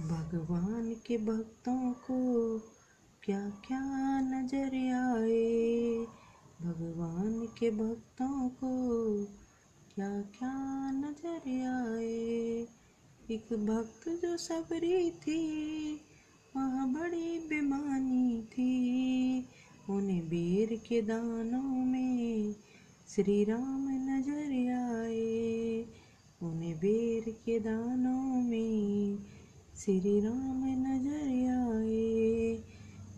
भगवान के भक्तों को क्या क्या नज़र आए? भगवान के भक्तों को क्या क्या नज़र आए? एक भक्त जो सबरी थी, वह बड़ी बेमानी थी। उन्हें बेर के दानों में श्री राम नज़र आए। उन्हें बेर के दानों में श्री राम नज़र आए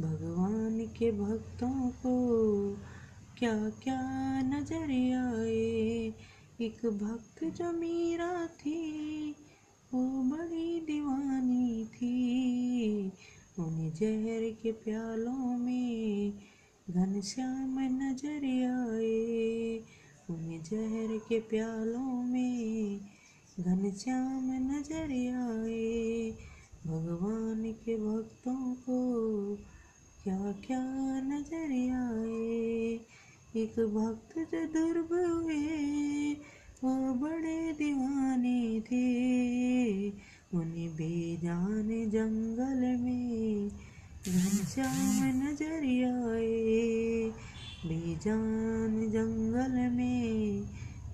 भगवान के भक्तों को क्या क्या नज़र आए एक भक्त जो मीरा थी, वो बड़ी दीवानी थी। उन्हें जहर के प्यालों में घनश्याम नज़र आए उन्हें जहर के प्यालों में घनश्याम नज़र आए एक भक्त जो दुर्भ हुए वो बड़े दीवाने थे। उन्हें बेजान जंगल में घनश्याम नज़र आए। बेजान जंगल में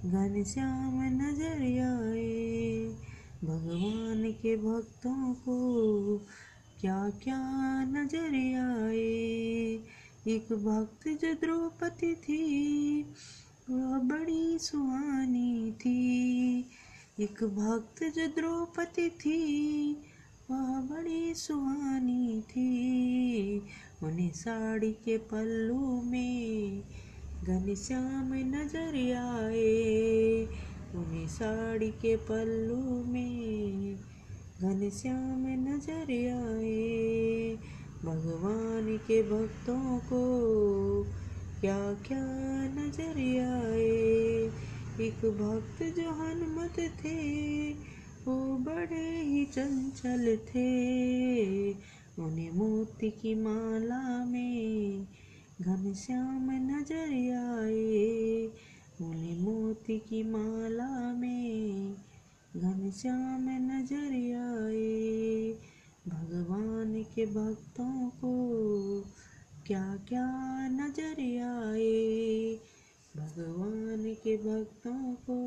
घनश्याम नज़र आए। भगवान के भक्तों को क्या क्या नज़र एक भक्त जो द्रौपदी थी, वह बड़ी सुहानी थी। एक भक्त जो द्रौपदी थी, वह बड़ी सुहानी थी। उन्हें साड़ी के पल्लू में घनश्याम नज़र आए। उन्हें साड़ी के पल्लू में घनश्याम नज़र आए। भगवान के भक्तों को क्या क्या नज़र आए? एक भक्त जो हनुमत थे, वो बड़े ही चंचल थे। उन्हें मोती की माला में घनश्याम नज़र आए। उन्हें मोती की माला में घनश्याम नज़र आए। भगवान के भक्तों को क्या क्या नज़र आए? भगवान के भक्तों को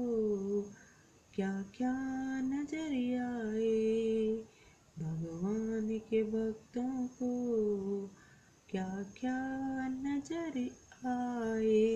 क्या क्या नज़र आए? भगवान के भक्तों को क्या क्या नज़र आए?